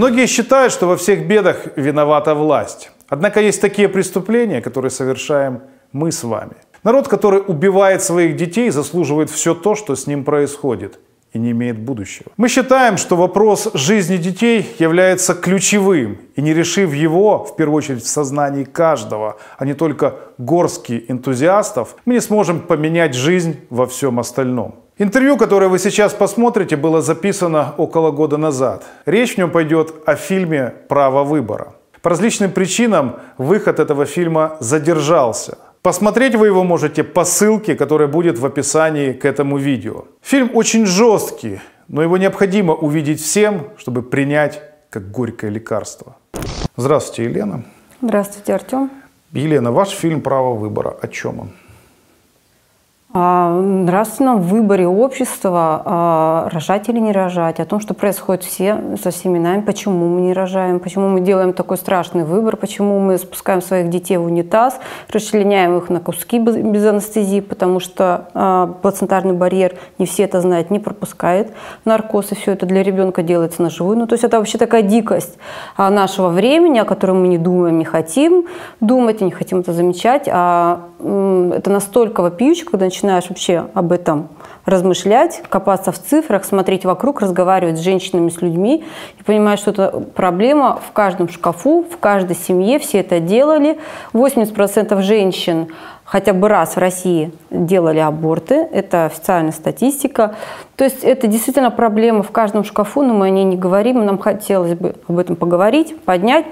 Многие считают, что во всех бедах виновата власть. Однако есть такие преступления, которые совершаем мы с вами. Народ, который убивает своих детей, заслуживает все то, что с ним происходит и не имеет будущего. Мы считаем, что вопрос жизни детей является ключевым, и не решив его, в первую очередь, в сознании каждого, а не только горстки энтузиастов, мы не сможем поменять жизнь во всем остальном. Интервью, которое вы сейчас посмотрите, было записано около года назад. Речь в нем пойдет о фильме «Право выбора». По различным причинам выход этого фильма задержался – Посмотреть вы его можете по ссылке, которая будет в описании к этому видео. Фильм очень жесткий, но его необходимо увидеть всем, чтобы принять как горькое лекарство. Здравствуйте, Елена. Здравствуйте, Артем. Елена, ваш фильм «Право выбора». О чем он? Нравственном выборе общества, о рожать или не рожать, о том, что происходит все со всеми нами, почему мы не рожаем, почему мы делаем такой страшный выбор, почему мы спускаем своих детей в унитаз, расчленяем их на куски без анестезии, потому что э, плацентарный барьер, не все это знают, не пропускает наркоз, и все это для ребенка делается на живую. Ну, то есть это вообще такая дикость нашего времени, о которой мы не думаем, не хотим думать, не хотим это замечать, а это настолько вопиюще, когда начинаем начинаешь вообще об этом размышлять, копаться в цифрах, смотреть вокруг, разговаривать с женщинами, с людьми, и понимаешь, что это проблема в каждом шкафу, в каждой семье, все это делали. 80% женщин хотя бы раз в России делали аборты, это официальная статистика. То есть это действительно проблема в каждом шкафу, но мы о ней не говорим, нам хотелось бы об этом поговорить, поднять,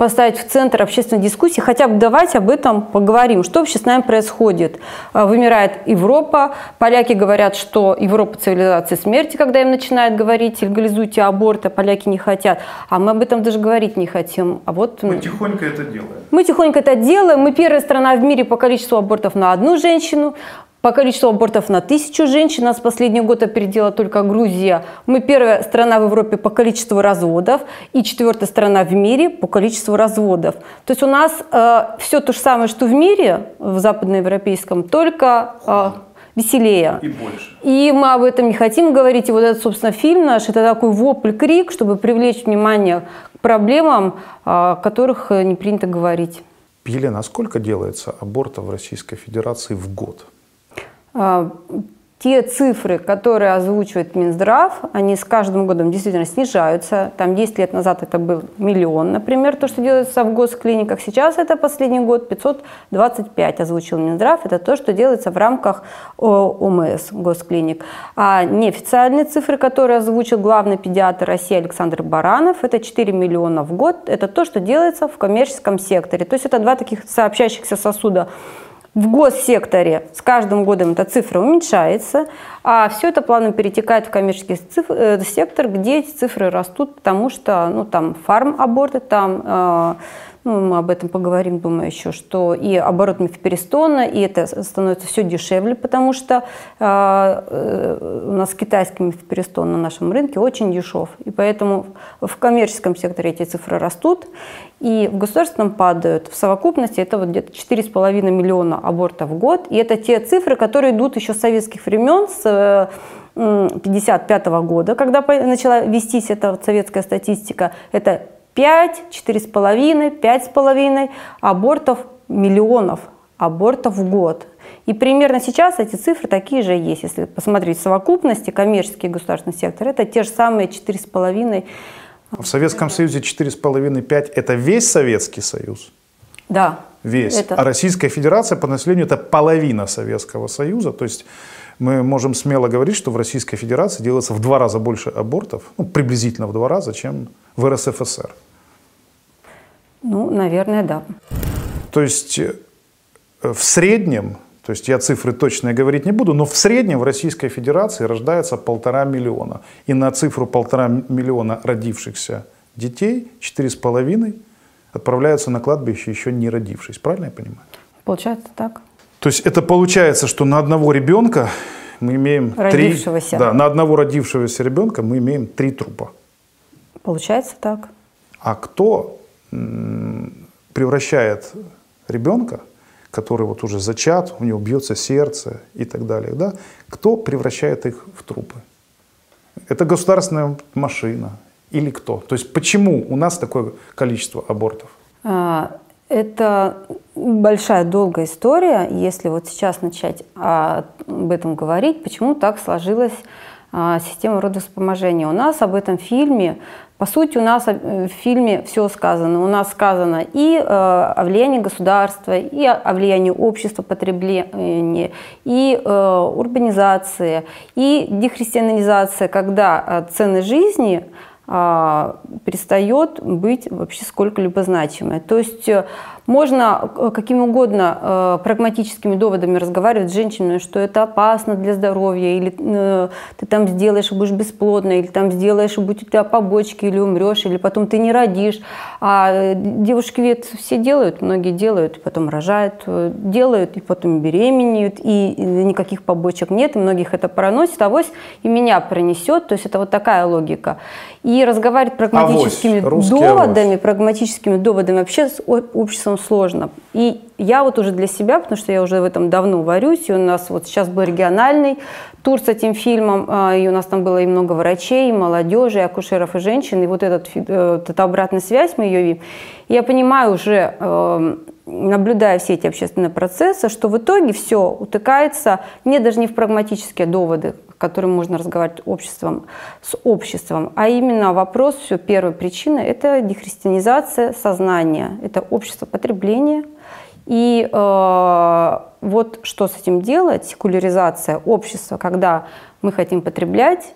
поставить в центр общественной дискуссии, хотя бы давайте об этом поговорим, что вообще с нами происходит. А, вымирает Европа, поляки говорят, что Европа цивилизация смерти, когда им начинают говорить, легализуйте аборт, а поляки не хотят, а мы об этом даже говорить не хотим. А вот мы тихонько это делаем. Мы тихонько это делаем, мы первая страна в мире по количеству абортов на одну женщину, по количеству абортов на тысячу женщин нас последний год опередила только Грузия. Мы первая страна в Европе по количеству разводов и четвертая страна в мире по количеству разводов. То есть у нас э, все то же самое, что в мире, в западноевропейском, только э, веселее. И больше. И мы об этом не хотим говорить. И вот этот, собственно, фильм наш, это такой вопль-крик, чтобы привлечь внимание к проблемам, о которых не принято говорить. Елена, а сколько делается абортов в Российской Федерации в год? А, те цифры, которые озвучивает Минздрав, они с каждым годом действительно снижаются. Там 10 лет назад это был миллион, например, то, что делается в госклиниках. Сейчас это последний год 525 озвучил Минздрав. Это то, что делается в рамках ОМС, госклиник. А неофициальные цифры, которые озвучил главный педиатр России Александр Баранов, это 4 миллиона в год. Это то, что делается в коммерческом секторе. То есть это два таких сообщающихся сосуда в госсекторе с каждым годом эта цифра уменьшается, а все это плавно перетекает в коммерческий цифр, э, сектор, где эти цифры растут, потому что ну, там фарм-аборты, там э, ну, мы об этом поговорим, думаю, еще, что и оборот мифеперистона, и это становится все дешевле, потому что а, э, у нас китайский мифеперистон на нашем рынке очень дешев. И поэтому в коммерческом секторе эти цифры растут, и в государственном падают. В совокупности это вот где-то 4,5 миллиона абортов в год. И это те цифры, которые идут еще с советских времен, с 1955 года, когда начала вестись эта советская статистика. Это 5, 4,5, 5,5 абортов, миллионов абортов в год. И примерно сейчас эти цифры такие же есть. Если посмотреть в совокупности, коммерческий и государственный сектор, это те же самые 4,5. В Советском Союзе 4,5-5 – это весь Советский Союз? Да. Весь. Это... А Российская Федерация по населению – это половина Советского Союза. То есть мы можем смело говорить, что в Российской Федерации делается в два раза больше абортов, ну, приблизительно в два раза, чем в РСФСР. Ну, наверное, да. То есть э, в среднем, то есть я цифры точные говорить не буду, но в среднем в Российской Федерации рождается полтора миллиона. И на цифру полтора миллиона родившихся детей, четыре с половиной, отправляются на кладбище еще не родившись. Правильно я понимаю? Получается так. То есть это получается, что на одного ребенка мы имеем родившегося. три, да, на одного родившегося ребенка мы имеем три трупа. Получается так. А кто превращает ребенка, который вот уже зачат, у него бьется сердце и так далее, да, кто превращает их в трупы? Это государственная машина или кто? То есть почему у нас такое количество абортов? А, это большая долгая история. Если вот сейчас начать об этом говорить, почему так сложилась а, система родовспоможения. У нас об этом фильме, по сути, у нас э, в фильме все сказано. У нас сказано и э, о влиянии государства, и о влиянии общества потребления, и э, урбанизация, и дехристианизация, когда цены жизни а, перестает быть вообще сколько-либо значимой. То есть можно э, какими угодно э, прагматическими доводами разговаривать с женщиной, что это опасно для здоровья, или э, ты там сделаешь и будешь бесплодна, или там сделаешь и будет у тебя побочки, или умрешь, или потом ты не родишь. А девушки ведь все делают, многие делают, потом рожают, делают, и потом беременеют, и никаких побочек нет, и многих это проносит, авось и меня пронесет. То есть это вот такая логика. И разговаривать прагматическими авось, доводами, авось. прагматическими доводами вообще с обществом сложно. И я вот уже для себя, потому что я уже в этом давно варюсь, и у нас вот сейчас был региональный тур с этим фильмом, а, и у нас там было и много врачей, и молодежи, и акушеров, и женщин, и вот этот, э, вот эта обратная связь мы ее видим. я понимаю уже, э, наблюдая все эти общественные процессы, что в итоге все утыкается не даже не в прагматические доводы, которым можно разговаривать обществом, с обществом, а именно вопрос, все, первая причина – это дехристианизация сознания, это общество потребления. И э, вот что с этим делать, секуляризация общества, когда мы хотим потреблять,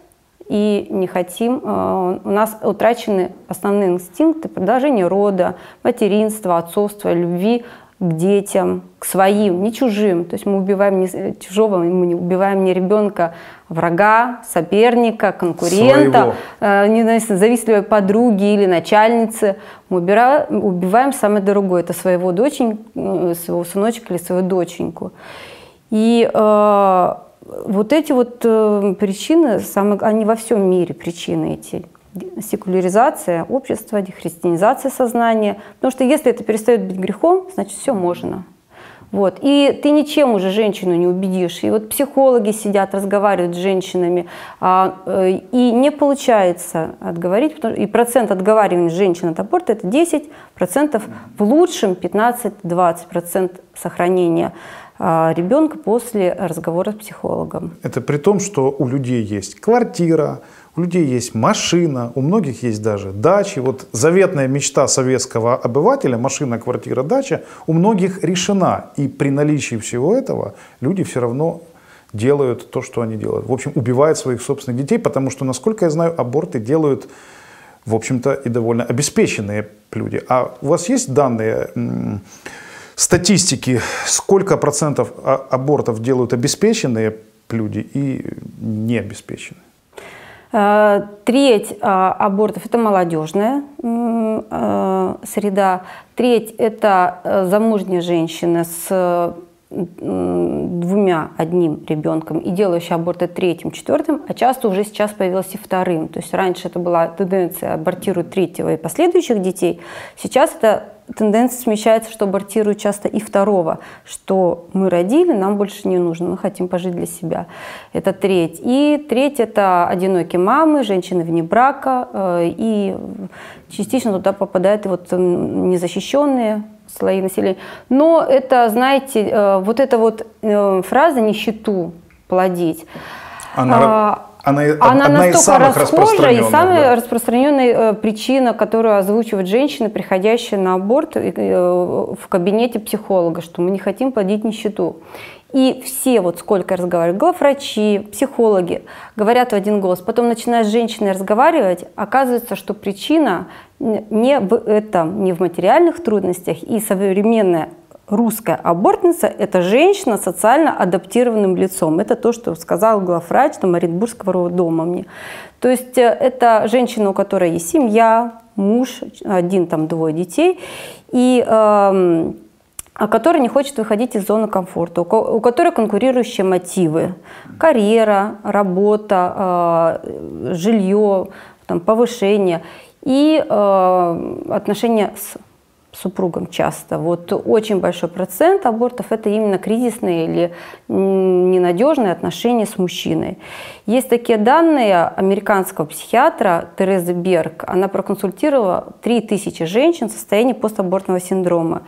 и не хотим, э, у нас утрачены основные инстинкты продолжения рода, материнства, отцовства, любви, к детям, к своим, не чужим. То есть мы убиваем не чужого, мы не убиваем не ребенка, врага, соперника, конкурента, э, завистливой подруги или начальницы. Мы убираем, убиваем самое дорогое, это своего доченьку, э, своего сыночка или свою доченьку. И э, вот эти вот э, причины, самые, они во всем мире причины эти секуляризация общества, дехристианизация сознания. Потому что если это перестает быть грехом, значит все можно. Вот. И ты ничем уже женщину не убедишь. И вот психологи сидят, разговаривают с женщинами, а, э, и не получается отговорить, потому, и процент отговаривания женщин от аборта это 10%, процентов, в лучшем 15-20% сохранения а, ребенка после разговора с психологом. Это при том, что у людей есть квартира, у людей есть машина, у многих есть даже дачи. Вот заветная мечта советского обывателя, машина, квартира, дача, у многих решена. И при наличии всего этого люди все равно делают то, что они делают. В общем, убивают своих собственных детей, потому что, насколько я знаю, аборты делают, в общем-то, и довольно обеспеченные люди. А у вас есть данные статистики, сколько процентов а, абортов делают обеспеченные люди и необеспеченные? Э, треть э, абортов – это молодежная э, среда. Треть – это замужняя женщина с двумя, одним ребенком и делающие аборты третьим, четвертым, а часто уже сейчас появилась и вторым. То есть раньше это была тенденция абортируют третьего и последующих детей, сейчас это тенденция смещается, что абортируют часто и второго, что мы родили, нам больше не нужно, мы хотим пожить для себя. Это треть. И треть – это одинокие мамы, женщины вне брака, э, и частично туда попадают и вот незащищенные слои населения. Но это, знаете, э, вот эта вот э, фраза «нищету плодить», она, а, она, она одна настолько из самых расхожа и самая да. распространенная э, причина, которую озвучивают женщины, приходящие на аборт э, в кабинете психолога, что мы не хотим плодить нищету. И все, вот сколько я разговариваю, главврачи, психологи, говорят в один голос. Потом начинаешь с женщиной разговаривать, оказывается, что причина не в этом, не в материальных трудностях. И современная русская абортница – это женщина с социально адаптированным лицом. Это то, что сказал главврач там, Оренбургского дома мне. То есть э, это женщина, у которой есть семья, муж, один, там, двое детей, и э, которая не хочет выходить из зоны комфорта, у которой конкурирующие мотивы. Карьера, работа, э, жилье, там, повышение и э, отношения с супругам часто. Вот очень большой процент абортов – это именно кризисные или ненадежные отношения с мужчиной. Есть такие данные американского психиатра Терезы Берг. Она проконсультировала 3000 женщин в состоянии постабортного синдрома.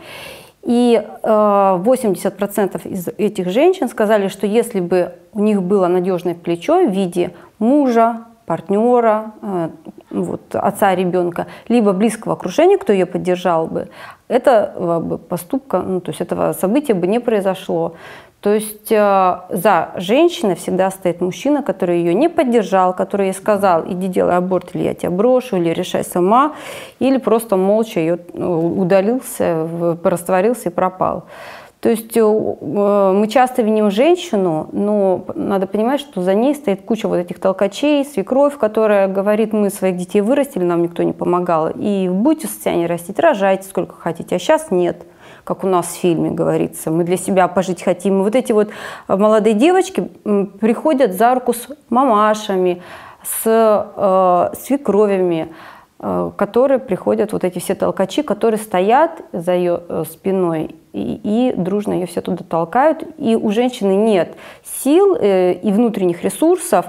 И 80% э, из этих женщин сказали, что если бы у них было надежное плечо в виде мужа, партнера, э, вот, отца ребенка, либо близкого окружения, кто ее поддержал бы, этого бы поступка, ну, то есть этого события бы не произошло. То есть э, за женщиной всегда стоит мужчина, который ее не поддержал, который ей сказал, иди делай аборт, или я тебя брошу, или решай сама, или просто молча ее ну, удалился, растворился и пропал. То есть э, э, мы часто виним женщину, но надо понимать, что за ней стоит куча вот этих толкачей, свекровь, которая говорит, мы своих детей вырастили, нам никто не помогал, и будете в состоянии растить, рожайте сколько хотите, а сейчас нет как у нас в фильме говорится, мы для себя пожить хотим. И вот эти вот молодые девочки приходят за руку с мамашами, с э, свекровями, Э, которые приходят, вот эти все толкачи, которые стоят за ее э, спиной и, и дружно ее все туда толкают. И у женщины нет сил э, и внутренних ресурсов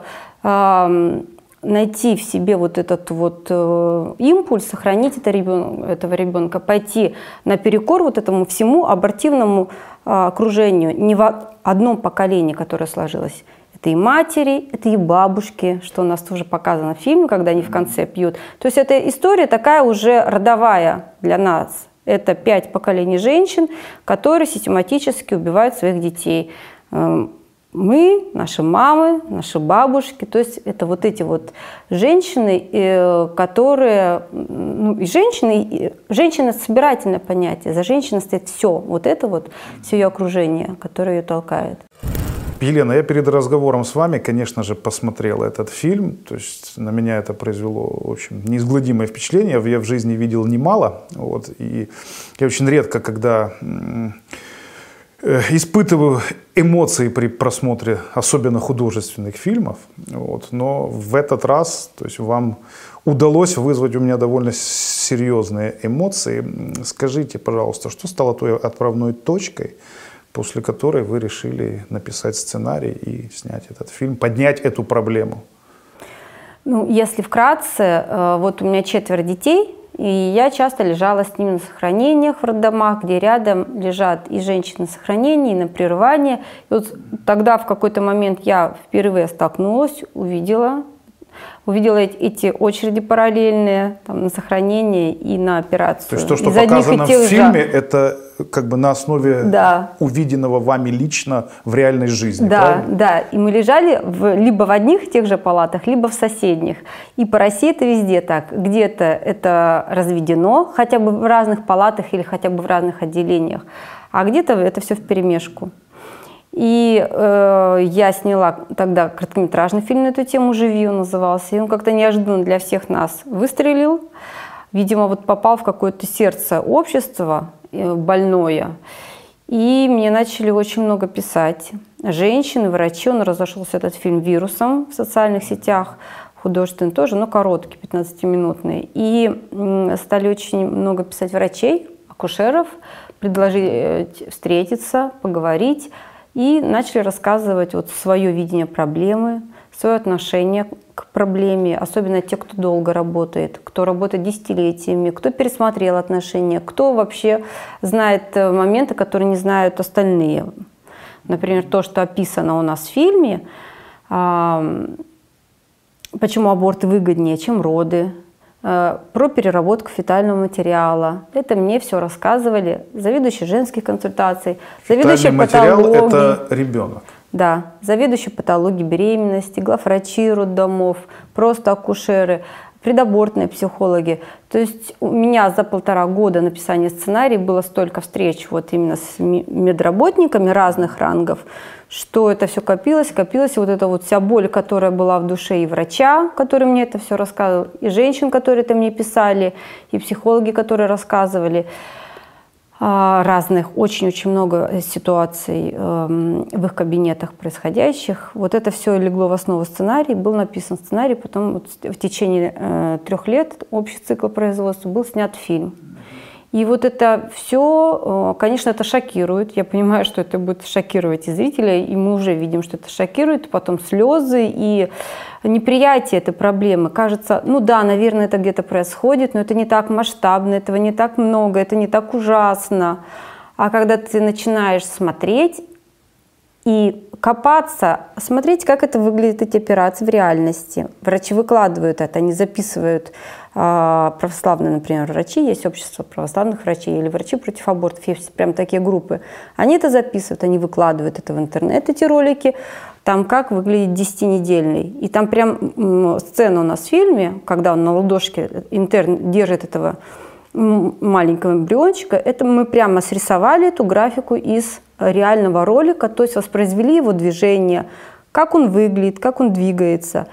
найти в себе вот этот вот импульс, сохранить это ребен, этого ребенка, пойти наперекор вот этому всему абортивному окружению, не в одном поколении, которое сложилось, это и матери, это и бабушки, что у нас тоже показано в фильме, когда они в конце пьют. То есть эта история такая уже родовая для нас. Это пять поколений женщин, которые систематически убивают своих детей. Эм, мы, наши мамы, наши бабушки, то есть это вот эти вот женщины, э, которые, ну, и женщины, и, женщина собирательное понятие, за женщиной стоит все, вот это вот, все ее окружение, которое ее толкает. Елена, я перед разговором с вами, конечно же, посмотрел этот фильм. То есть на меня это произвело, в общем, неизгладимое впечатление. Я в жизни видел немало. Вот, и я очень редко, когда э, испытываю эмоции при просмотре особенно художественных фильмов. Вот, но в этот раз то есть вам удалось вызвать у меня довольно серьезные эмоции. Скажите, пожалуйста, что стало той отправной точкой, после которой вы решили написать сценарий и снять этот фильм, поднять эту проблему? Ну, если вкратце, э, вот у меня четверо детей, и я часто лежала с ними на сохранениях в роддомах, где рядом лежат и женщины на сохранении, и на прерывании. И вот тогда в какой-то момент я впервые столкнулась, увидела увидела эти очереди параллельные там, на сохранение и на операцию. То есть то, что Из показано в фильме, же... это как бы на основе да. увиденного вами лично в реальной жизни, Да, правильно? да. И мы лежали в, либо в одних тех же палатах, либо в соседних. И по России это везде так. Где-то это разведено, хотя бы в разных палатах или хотя бы в разных отделениях, а где-то это все в перемешку. И э, я сняла тогда короткометражный фильм на эту тему «Живи» он назывался. И он как-то неожиданно для всех нас выстрелил. Видимо, вот попал в какое-то сердце общества э, больное. И мне начали очень много писать. Женщины, врачи. Он разошелся, этот фильм, вирусом в социальных сетях художественный тоже, но короткий, 15-минутный. И стали очень много писать врачей, акушеров, предложить э, встретиться, поговорить и начали рассказывать вот свое видение проблемы, свое отношение к проблеме, особенно те, кто долго работает, кто работает десятилетиями, кто пересмотрел отношения, кто вообще знает э, моменты, которые не знают остальные. Например, то, что описано у нас в фильме, почему аборты выгоднее, чем роды, Э, про переработку фетального материала. Это мне все рассказывали заведующий женских консультаций, заведующий патологии. это ребенок. Да, заведующий патологии беременности, главврачи роддомов, просто акушеры, предабортные психологи. То есть у меня за полтора года написания сценария было столько встреч вот именно с медработниками разных рангов, что это все копилось, копилось, вот эта вот вся боль, которая была в душе и врача, который мне это все рассказывал, и женщин, которые это мне писали, и психологи, которые рассказывали разных, очень-очень много ситуаций эм, в их кабинетах происходящих. Вот это все легло в основу сценария, был написан сценарий, потом в течение э, трех лет общий цикл производства был снят фильм. И вот это все, э, конечно, это шокирует. Я понимаю, что это будет шокировать и зрителей, и мы уже видим, что это шокирует. Потом слезы и неприятие этой проблемы. Кажется, ну да, наверное, это где-то происходит, но это не так масштабно, этого не так много, это не так ужасно. А когда ты начинаешь смотреть и копаться, смотреть, как это выглядит, эти операции в реальности. Врачи выкладывают это, они записывают э, православные, например, врачи, есть общество православных врачей или врачи против абортов, есть прям такие группы. Они это записывают, они выкладывают это в интернет, эти ролики, там как выглядит десятинедельный. И там прям сцена у нас в фильме, когда он на ладошке, интерн держит этого маленького эмбриончика, это мы прямо срисовали эту графику из реального ролика, то есть воспроизвели его движение, как он выглядит, как он двигается.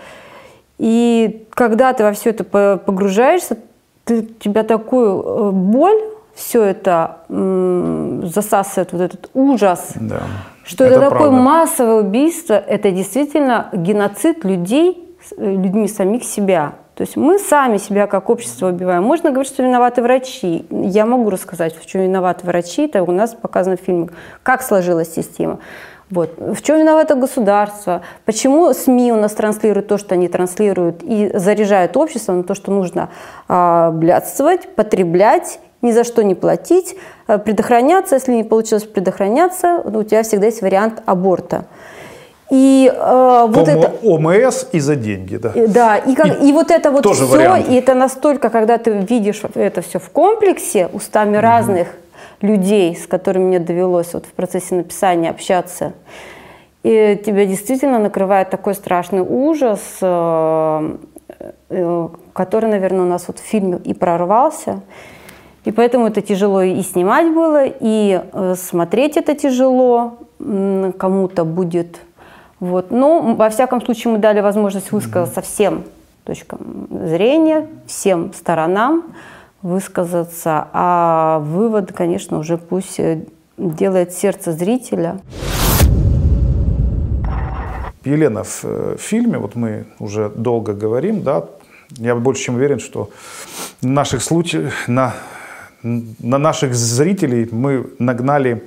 И когда ты во все это погружаешься, ты, тебя такую э, боль, все это засасывает, вот этот ужас, да, что это, это такое массовое убийство, это действительно геноцид людей, э, людьми самих себя. То есть мы сами себя как общество убиваем. Можно говорить, что виноваты врачи. Я могу рассказать, в чем виноваты врачи. Это у нас показано в фильме, как сложилась система. Вот. В чем виновато государство? Почему СМИ у нас транслируют то, что они транслируют, и заряжают общество на то, что нужно э, блядствовать, потреблять, ни за что не платить, э, предохраняться. Если не получилось предохраняться, у тебя всегда есть вариант аборта. И э, вот это ОМС и за деньги, да. Да, и, как, и, и вот это вот тоже все, варианты. и это настолько, когда ты видишь это все в комплексе устами mm-hmm. разных людей, с которыми мне довелось вот в процессе написания общаться, и тебя действительно накрывает такой страшный ужас, э, э, который, наверное, у нас вот в фильме и прорвался. И поэтому это тяжело и снимать было, и э, смотреть это тяжело. Кому-то будет вот. Но, во всяком случае, мы дали возможность высказаться всем точкам зрения, всем сторонам высказаться, а вывод, конечно, уже пусть э, делает сердце зрителя. Елена, в э, фильме, вот мы уже долго говорим, да, я больше чем уверен, что наших случаев, на, на наших зрителей мы нагнали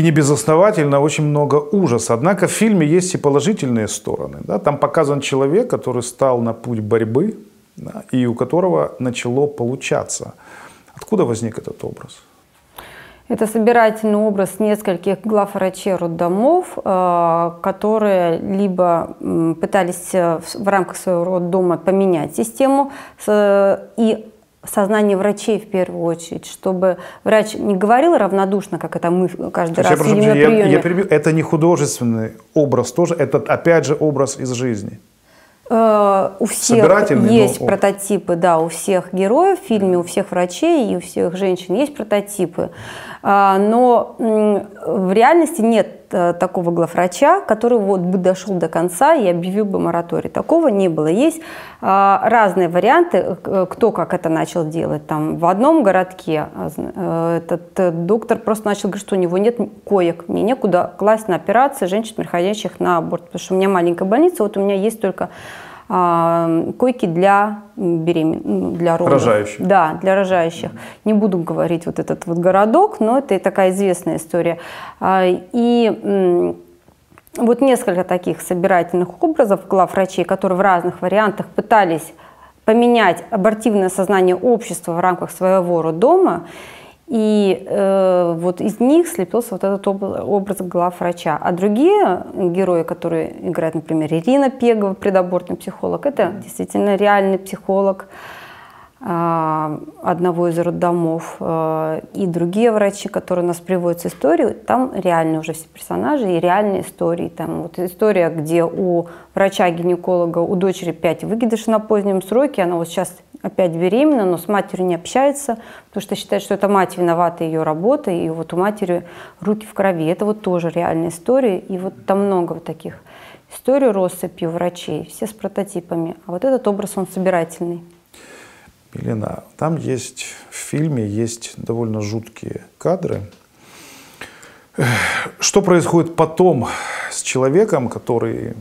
и не безосновательно очень много ужаса. Однако в фильме есть и положительные стороны. Да? Там показан человек, который стал на путь борьбы да, и у которого начало получаться. Откуда возник этот образ? Это собирательный образ нескольких глав врачей роддомов, э, которые либо пытались э, в рамках своего роддома поменять систему и сознание врачей в первую очередь, чтобы врач не говорил равнодушно, как это мы каждый раз видим на приеме. Я, я перебью. Это не художественный образ тоже, это опять же образ из жизни. Э, у всех есть но... прототипы, да, у всех героев в фильме, у всех врачей и у всех женщин есть прототипы. А, но в реальности нет э, такого главврача, который вот бы дошел до конца и объявил бы мораторий. Такого не было. Есть а, разные варианты, э, кто как это начал делать. Там в одном городке э, этот доктор просто начал говорить, что у него нет коек, мне некуда класть на операции женщин, приходящих на аборт, потому что у меня маленькая больница, вот у меня есть только койки для беремен... Ну, для родов. Рожающих. Да, для рожающих. Не буду говорить вот этот вот городок, но это такая известная история. А, и вот несколько таких собирательных образов глав врачей, которые в разных вариантах пытались поменять абортивное сознание общества в рамках своего роддома. И э, вот из них слепился вот этот образ главврача. А другие герои, которые играют, например, Ирина Пегова, предабортный психолог, это действительно реальный психолог э, одного из роддомов. Э, и другие врачи, которые у нас приводят с истории, там реальные уже все персонажи и реальные истории. Там вот история, где у врача-гинеколога, у дочери 5 выкидышей на позднем сроке, она вот сейчас опять беременна, но с матерью не общается, потому что считает, что это мать виновата ее работой, и вот у матери руки в крови. Это вот тоже реальная история, и вот там много вот таких историй россыпью врачей, все с прототипами. А вот этот образ, он собирательный. Елена, там есть, в фильме есть довольно жуткие кадры. Что происходит потом с человеком, который,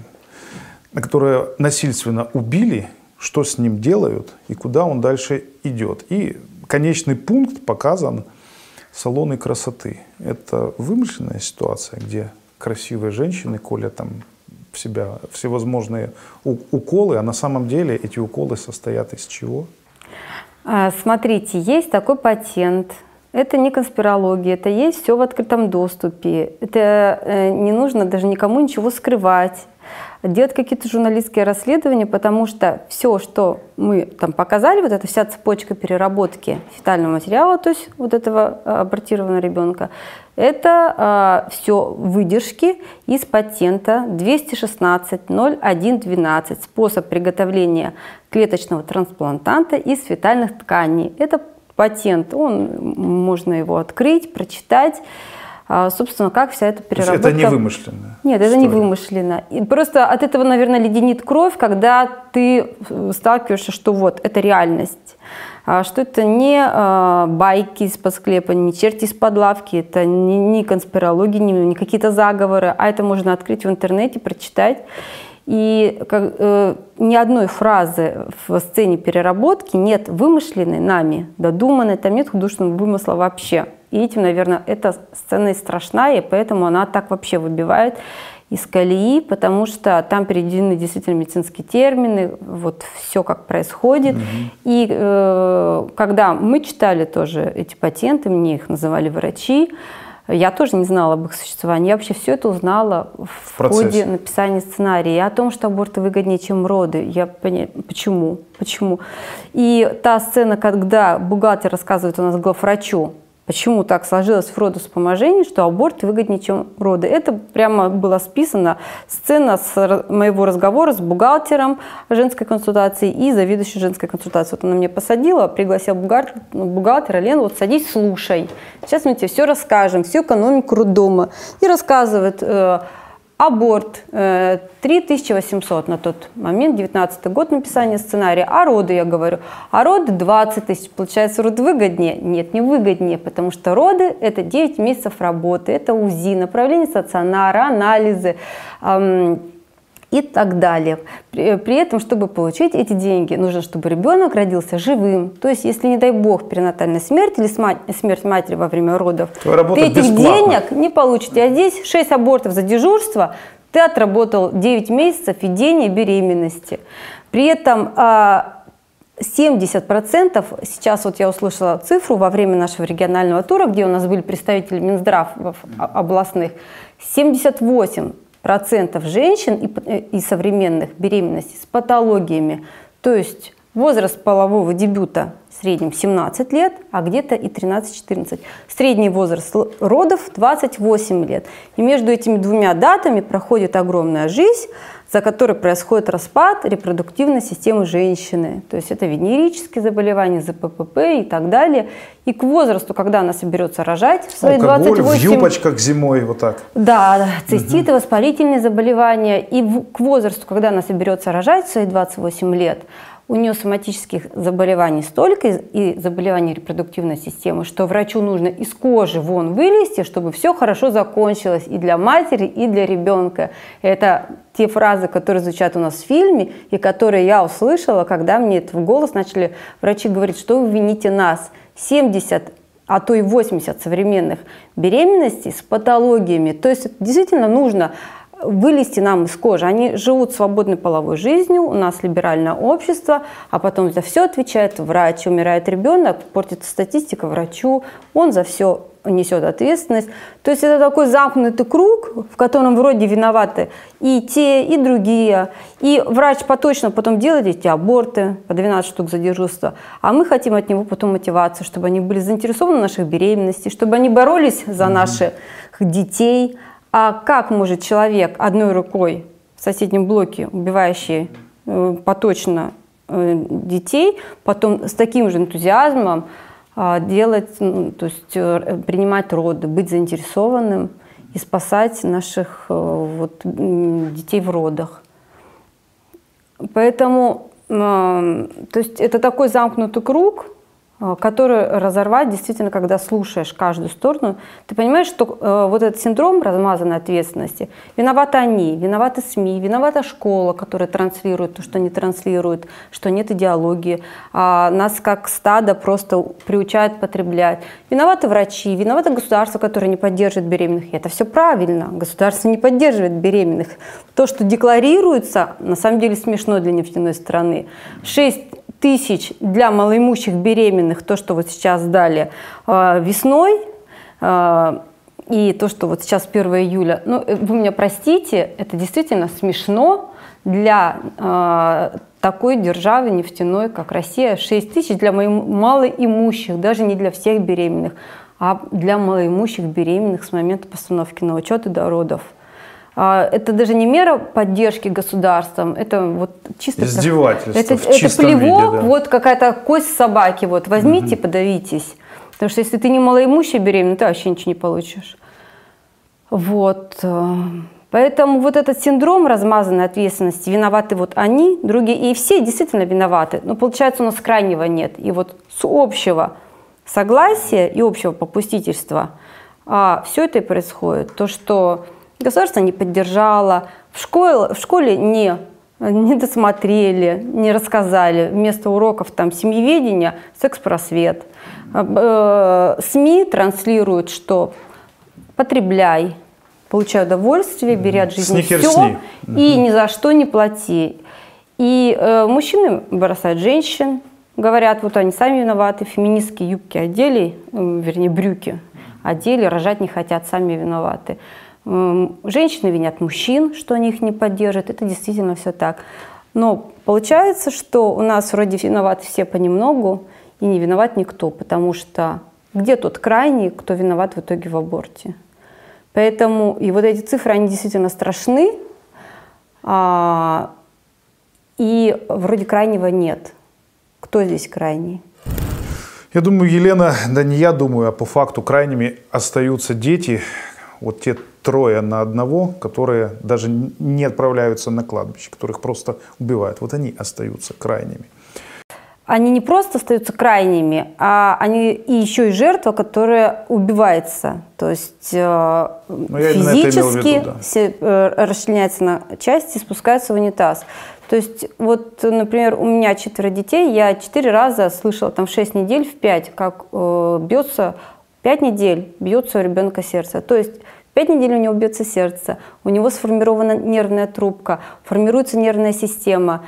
которого насильственно убили, что с ним делают и куда он дальше идет. И конечный пункт показан салоны красоты. Это вымышленная ситуация, где красивые женщины колят там в себя всевозможные уколы, а на самом деле эти уколы состоят из чего? А, смотрите, есть такой патент. Это не конспирология, это есть все в открытом доступе. Это э, не нужно даже никому ничего скрывать делать какие-то журналистские расследования, потому что все, что мы там показали, вот эта вся цепочка переработки фетального материала, то есть вот этого а, абортированного ребенка, это э, а, все выдержки из патента 216.0112, способ приготовления клеточного трансплантанта из фетальных тканей. Это патент, он, можно его открыть, прочитать. А, собственно, как вся эта переработка... это не вымышленно? Нет, это не вымышленно. И просто от этого, наверное, леденит кровь, когда ты э, сталкиваешься, что вот, это реальность. А что это не э, байки из-под склепа, не черти из-под лавки, это не, не конспирологии, не, не какие-то заговоры, а это можно открыть в интернете, прочитать. И как, э, ни одной фразы в сцене переработки нет вымышленной нами, додуманной, там нет художественного вымысла вообще. И этим, наверное, эта сцена и страшна, и поэтому она так вообще выбивает из колеи, потому что там переведены действительно медицинские термины, вот все как происходит. Mm-hmm. И э, когда мы читали тоже эти патенты, мне их называли врачи, я тоже не знала об их существовании. Я вообще все это узнала в, в ходе написания сценария. И о том, что аборты выгоднее, чем роды. Я поня... Почему? Почему? И та сцена, когда бухгалтер рассказывает у нас главврачу, почему так сложилось в родовспоможении, что аборт выгоднее, чем роды. Это прямо было списано, сцена с моего разговора с бухгалтером женской консультации и заведующей женской консультации. Вот она меня посадила, пригласила бухгалтер, бухгалтера, Лена, вот садись, слушай. Сейчас мы тебе все расскажем, всю экономику роддома. И рассказывает, э, Аборт 3800 э, на тот момент, 19 год написания сценария. А роды, я говорю, а роды 20 тысяч. Получается, роды выгоднее? Нет, не выгоднее, потому что роды – это 9 месяцев работы, это УЗИ, направление стационара, анализы, и так далее. При, при этом, чтобы получить эти деньги, нужно, чтобы ребенок родился живым. То есть, если, не дай бог, перинатальная смерть или смерть матери во время родов, ты этих бесплатно. денег не получите. А здесь 6 абортов за дежурство, ты отработал 9 месяцев ведения беременности. При этом 70% а, сейчас вот я услышала цифру во время нашего регионального тура, где у нас были представители Минздрав областных, 78 процентов женщин и, э, и современных беременностей с патологиями. То есть возраст полового дебюта в среднем 17 лет, а где-то и 13-14. Средний возраст родов 28 лет. И между этими двумя датами проходит огромная жизнь, за которой происходит распад репродуктивной системы женщины. То есть это венерические заболевания, ЗППП и так далее. И к возрасту, когда она соберется рожать, в свои Алкоголь 28... в юбочках зимой, вот так. Да, циститы, угу. воспалительные заболевания. И в... к возрасту, когда она соберется рожать в свои 28 лет, у нее соматических заболеваний столько и заболеваний репродуктивной системы, что врачу нужно из кожи вон вылезти, чтобы все хорошо закончилось и для матери, и для ребенка. Это те фразы, которые звучат у нас в фильме, и которые я услышала, когда мне это в голос начали врачи говорить, что вы вините нас. 70 а то и 80 современных беременностей с патологиями. То есть действительно нужно вылезти нам из кожи. Они живут свободной половой жизнью, у нас либеральное общество, а потом за все отвечает врач. Умирает ребенок, портится статистика врачу, он за все несет ответственность. То есть это такой замкнутый круг, в котором вроде виноваты и те, и другие. И врач поточно потом делает эти аборты, по 12 штук за дежурство. А мы хотим от него потом мотивацию, чтобы они были заинтересованы в наших беременностях, чтобы они боролись за наших детей – а как может человек одной рукой в соседнем блоке, убивающий э, поточно э, детей, потом с таким же энтузиазмом э, делать, ну, то есть э, принимать роды, быть заинтересованным и спасать наших э, вот, детей в родах. Поэтому, то есть это такой замкнутый круг, Э, который разорвать действительно, когда слушаешь каждую сторону, ты понимаешь, что э, вот этот синдром размазанной ответственности, виноваты они, виноваты СМИ, виновата школа, которая транслирует то, что не транслирует, что нет идеологии, а нас как стадо просто приучают потреблять. Виноваты врачи, виноваты государство, которое не поддерживает беременных. И это все правильно, государство не поддерживает беременных. То, что декларируется, на самом деле смешно для нефтяной страны. 6 тысяч для малоимущих беременных, то, что вот сейчас дали э, весной, э, и то, что вот сейчас 1 июля, ну, э, вы меня простите, это действительно смешно для э, такой державы нефтяной, как Россия. 6 тысяч для малоимущих, даже не для всех беременных, а для малоимущих беременных с момента постановки на учет и до родов – а, это даже не мера поддержки государством, это вот чисто... Издевательство это, в это плевок, виде, да. вот какая-то кость собаки, вот возьмите, угу. подавитесь. Потому что если ты не малоимущая беременна, ты вообще ничего не получишь. Вот. Э, поэтому вот этот синдром размазанной ответственности, виноваты вот они, другие, и все действительно виноваты. Но получается у нас крайнего нет. И вот с общего согласия и общего попустительства а, все это и происходит. То, что Государство не поддержало, в школе, в школе не, не досмотрели, не рассказали. Вместо уроков там семьеведения секс-просвет. Э, СМИ транслируют, что потребляй, получай удовольствие, бери от жизни Сникерсни. все и ни за что не плати. И э, мужчины бросают женщин, говорят, вот они сами виноваты, феминистские юбки одели, вернее брюки одели, рожать не хотят, сами виноваты. Женщины винят мужчин, что они их не поддерживают. Это действительно все так. Но получается, что у нас вроде виноваты все понемногу, и не виноват никто, потому что где тот крайний, кто виноват в итоге в аборте? Поэтому и вот эти цифры, они действительно страшны, а, и вроде крайнего нет. Кто здесь крайний? Я думаю, Елена, да не я думаю, а по факту крайними остаются дети, вот те трое на одного, которые даже не отправляются на кладбище, которых просто убивают. Вот они остаются крайними. Они не просто остаются крайними, а они и еще и жертва, которая убивается. То есть э, ну, физически виду, да. все, э, расчленяется на части спускается в унитаз. То есть, вот, например, у меня четверо детей, я четыре раза слышала, там, в шесть недель, в пять, как э, бьется, пять недель бьется у ребенка сердце. То есть Пять недель у него бьется сердце, у него сформирована нервная трубка, формируется нервная система.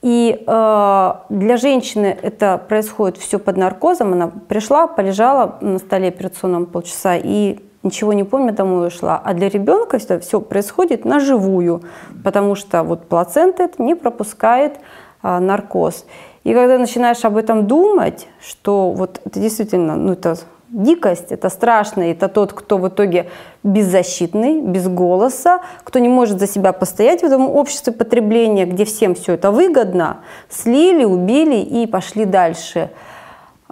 И э, для женщины это происходит все под наркозом. Она пришла, полежала на столе операционном полчаса и ничего не помню, домой ушла. А для ребенка это все происходит на живую, потому что вот плацента это не пропускает э, наркоз. И когда начинаешь об этом думать, что вот это действительно, ну это дикость, это страшно, это тот, кто в итоге беззащитный, без голоса, кто не может за себя постоять в этом обществе потребления, где всем все это выгодно, слили, убили и пошли дальше.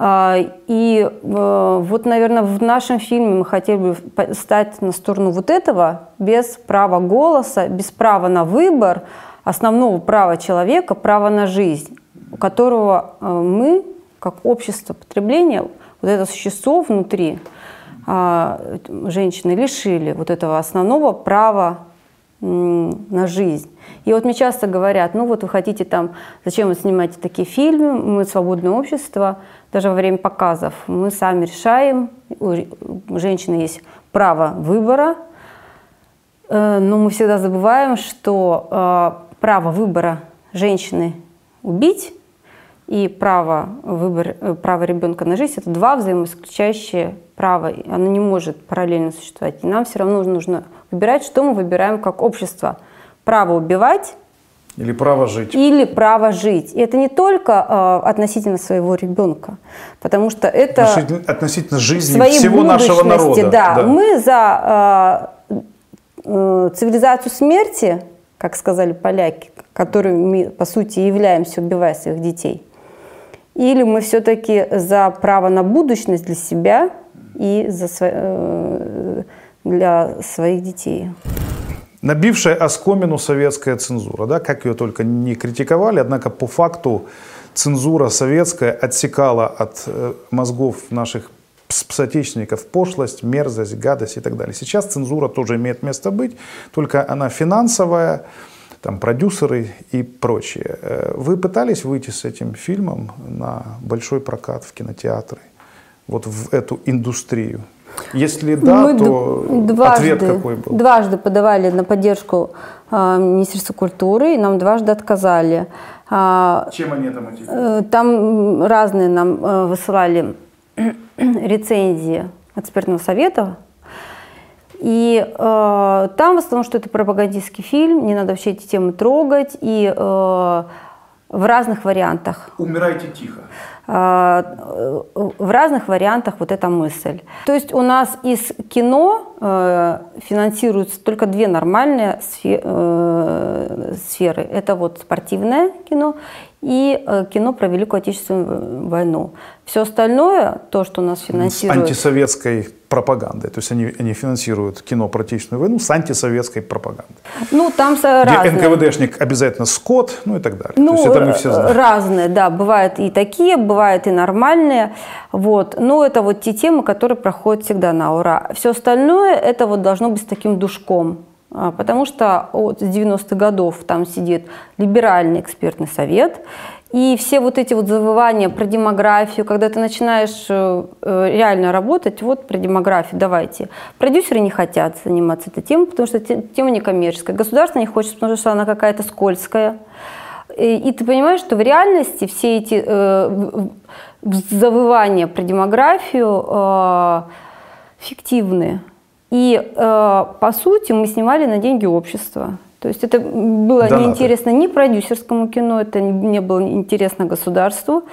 А, и э, вот, наверное, в нашем фильме мы хотели бы стать на сторону вот этого, без права голоса, без права на выбор, основного права человека, права на жизнь, которого э, мы, как общество потребления, вот это существо внутри а, женщины лишили вот этого основного права на жизнь. И вот мне часто говорят, ну вот вы хотите там, зачем вы снимаете такие фильмы, мы свободное общество, даже во время показов мы сами решаем, у женщины есть право выбора, э, но мы всегда забываем, что э, право выбора женщины убить и право, выбор, э, право ребенка на жизнь – это два взаимоисключающие права. Оно не может параллельно существовать. И нам все равно нужно выбирать, что мы выбираем как общество. Право убивать или право жить. Или право жить. И это не только э, относительно своего ребенка, потому что это... Относительно, относительно жизни всего нашего народа. Да. да. Мы за э, э, цивилизацию смерти, как сказали поляки, которыми мы, по сути, являемся, убивая своих детей. Или мы все-таки за право на будущность для себя и за, э, для своих детей. Набившая оскомину советская цензура, да, как ее только не критиковали, однако по факту цензура советская отсекала от э, мозгов наших соотечественников пошлость, мерзость, гадость и так далее. Сейчас цензура тоже имеет место быть, только она финансовая, там продюсеры и прочее. Э, вы пытались выйти с этим фильмом на большой прокат в кинотеатры, вот в эту индустрию? Если да, Мы то дважды, ответ какой был? Дважды подавали на поддержку э, Министерства культуры, и нам дважды отказали. А, Чем они это мотивируют? Э, там разные нам э, высылали рецензии экспертного совета. И э, там в основном, что это пропагандистский фильм, не надо вообще эти темы трогать, и э, в разных вариантах. Умирайте тихо. Э, в разных вариантах вот эта мысль. То есть у нас из кино э, финансируются только две нормальные э, сферы. Это вот спортивное кино и э, кино про Великую Отечественную войну. Все остальное, то, что у нас финансирует... С антисоветской пропагандой. То есть они, они финансируют кино про Отечественную войну с антисоветской пропагандой. Ну, там Где разные. НКВДшник обязательно скот, ну и так далее. Ну, То есть это мы все знаем. разные, да. Бывают и такие, бывают и нормальные. Вот. Но это вот те темы, которые проходят всегда на ура. Все остальное, это вот должно быть с таким душком. А, потому что от 90-х годов там сидит либеральный экспертный совет, и все вот эти вот завывания про демографию, когда ты начинаешь э, э, реально работать, вот про демографию, давайте. Продюсеры не хотят заниматься этой темой, потому что тема некоммерческая. Государство не хочет, потому что она какая-то скользкая. И ты понимаешь, что в реальности все эти э, завывания про демографию э, фиктивные. И э, по сути мы снимали на деньги общества. То есть это было да, неинтересно ни продюсерскому кино, это не было интересно государству.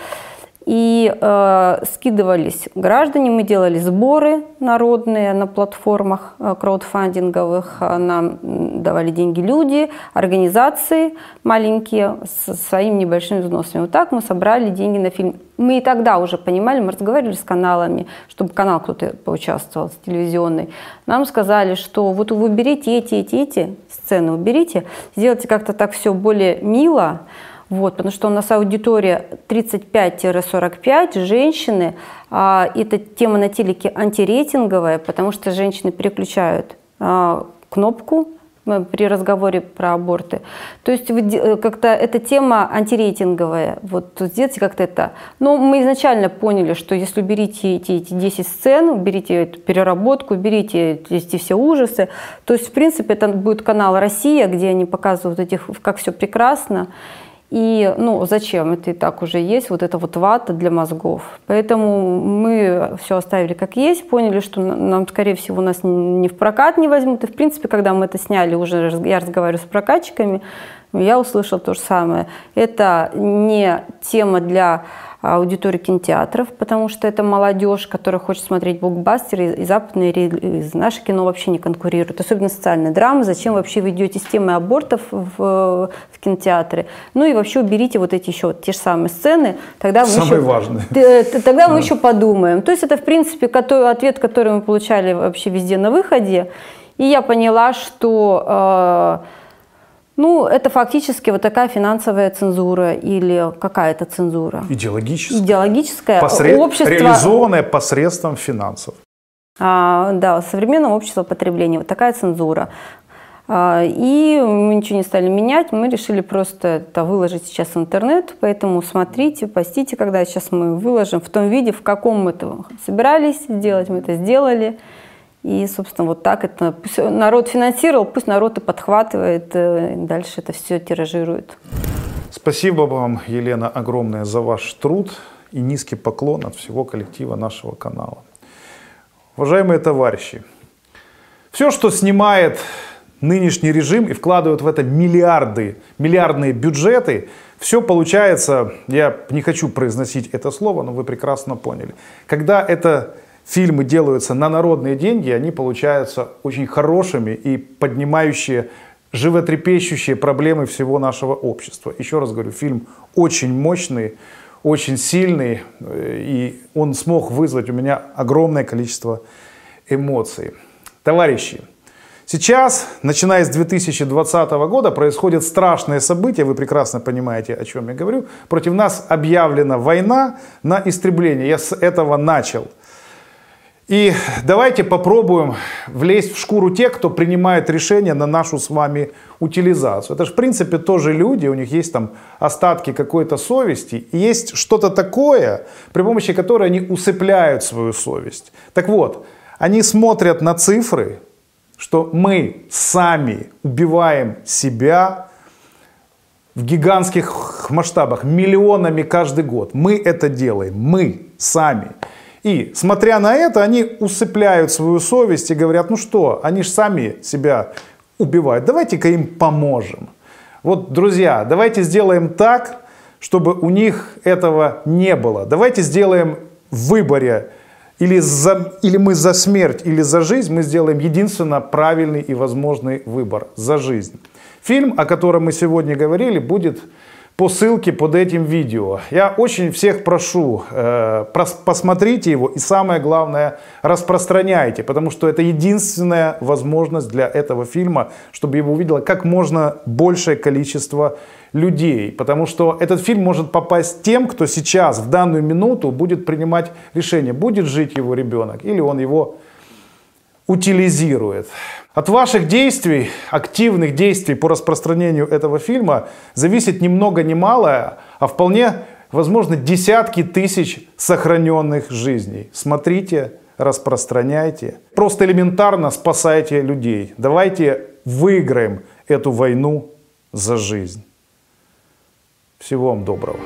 И э, скидывались граждане, мы делали сборы народные на платформах э, краудфандинговых, э, нам давали деньги люди, организации маленькие с своими небольшими взносами. Вот так мы собрали деньги на фильм. Мы и тогда уже понимали, мы разговаривали с каналами, чтобы канал кто-то поучаствовал, с телевизионный. Нам сказали, что вот вы уберите эти, эти, эти сцены, уберите, сделайте как-то так все более мило, вот, потому что у нас аудитория 35-45, женщины. А, эта тема на телеке антирейтинговая, потому что женщины переключают а, кнопку э, при разговоре про аборты. То есть э, как-то эта тема антирейтинговая. Вот сделайте как-то это. Но мы изначально поняли, что если уберите эти, эти 10 сцен, уберите эту переработку, уберите эти все ужасы, то есть, в принципе, это будет канал «Россия», где они показывают этих, как все прекрасно. И, ну, зачем? Это и так уже есть, вот эта вот вата для мозгов. Поэтому мы все оставили как есть, поняли, что нам, скорее всего, нас не в прокат не возьмут. И, в принципе, когда мы это сняли, уже я разговариваю с прокатчиками, я услышала то же самое. Это не тема для аудитории кинотеатров, потому что это молодежь, которая хочет смотреть блокбастеры, и западные релизы. Наше кино вообще не конкурирует, особенно социальные драмы. Зачем вообще вы идете с темой абортов в, в кинотеатры? Ну и вообще уберите вот эти еще те же самые сцены. Тогда мы Самые еще, важные. Тогда мы еще подумаем. То есть это, в принципе, ответ, который мы получали вообще везде на выходе. И я поняла, что э, ну, это фактически вот такая финансовая цензура или какая-то цензура. Идеологическая. Идеологическая. Посред... Общество... Реализованная посредством финансов. А, да, современное общество потребления. Вот такая цензура. А, и мы ничего не стали менять, мы решили просто это выложить сейчас в интернет, поэтому смотрите, постите, когда сейчас мы выложим в том виде, в каком мы это собирались сделать, мы это сделали. И, собственно, вот так это пусть народ финансировал, пусть народ и подхватывает, э, и дальше это все тиражирует. Спасибо вам, Елена, огромное за ваш труд и низкий поклон от всего коллектива нашего канала. Уважаемые товарищи, все, что снимает нынешний режим и вкладывают в это миллиарды, миллиардные бюджеты, все получается, я не хочу произносить это слово, но вы прекрасно поняли. Когда это фильмы делаются на народные деньги, они получаются очень хорошими и поднимающие животрепещущие проблемы всего нашего общества. Еще раз говорю, фильм очень мощный, очень сильный, э, и он смог вызвать у меня огромное количество эмоций. Товарищи, Сейчас, начиная с 2020 года, происходят страшные события, вы прекрасно понимаете, о чем я говорю. Против нас объявлена война на истребление. Я с этого начал. И давайте попробуем влезть в шкуру тех, кто принимает решения на нашу с вами утилизацию. Это же, в принципе, тоже люди, у них есть там остатки какой-то совести, и есть что-то такое, при помощи которой они усыпляют свою совесть. Так вот, они смотрят на цифры, что мы сами убиваем себя в гигантских масштабах, миллионами каждый год. Мы это делаем, мы сами. И, смотря на это, они усыпляют свою совесть и говорят, ну что, они же сами себя убивают, давайте-ка им поможем. Вот, друзья, давайте сделаем так, чтобы у них этого не было. Давайте сделаем в выборе или, за, или мы за смерть, или за жизнь, мы сделаем единственно правильный и возможный выбор за жизнь. Фильм, о котором мы сегодня говорили, будет по ссылке под этим видео. Я очень всех прошу, э, посмотрите его и самое главное, распространяйте, потому что это единственная возможность для этого фильма, чтобы его увидело как можно большее количество людей. Потому что этот фильм может попасть тем, кто сейчас, в данную минуту, будет принимать решение, будет жить его ребенок или он его утилизирует. От ваших действий, активных действий по распространению этого фильма зависит ни много ни мало, а вполне возможно десятки тысяч сохраненных жизней. Смотрите, распространяйте. Просто элементарно спасайте людей. Давайте выиграем эту войну за жизнь. Всего вам доброго.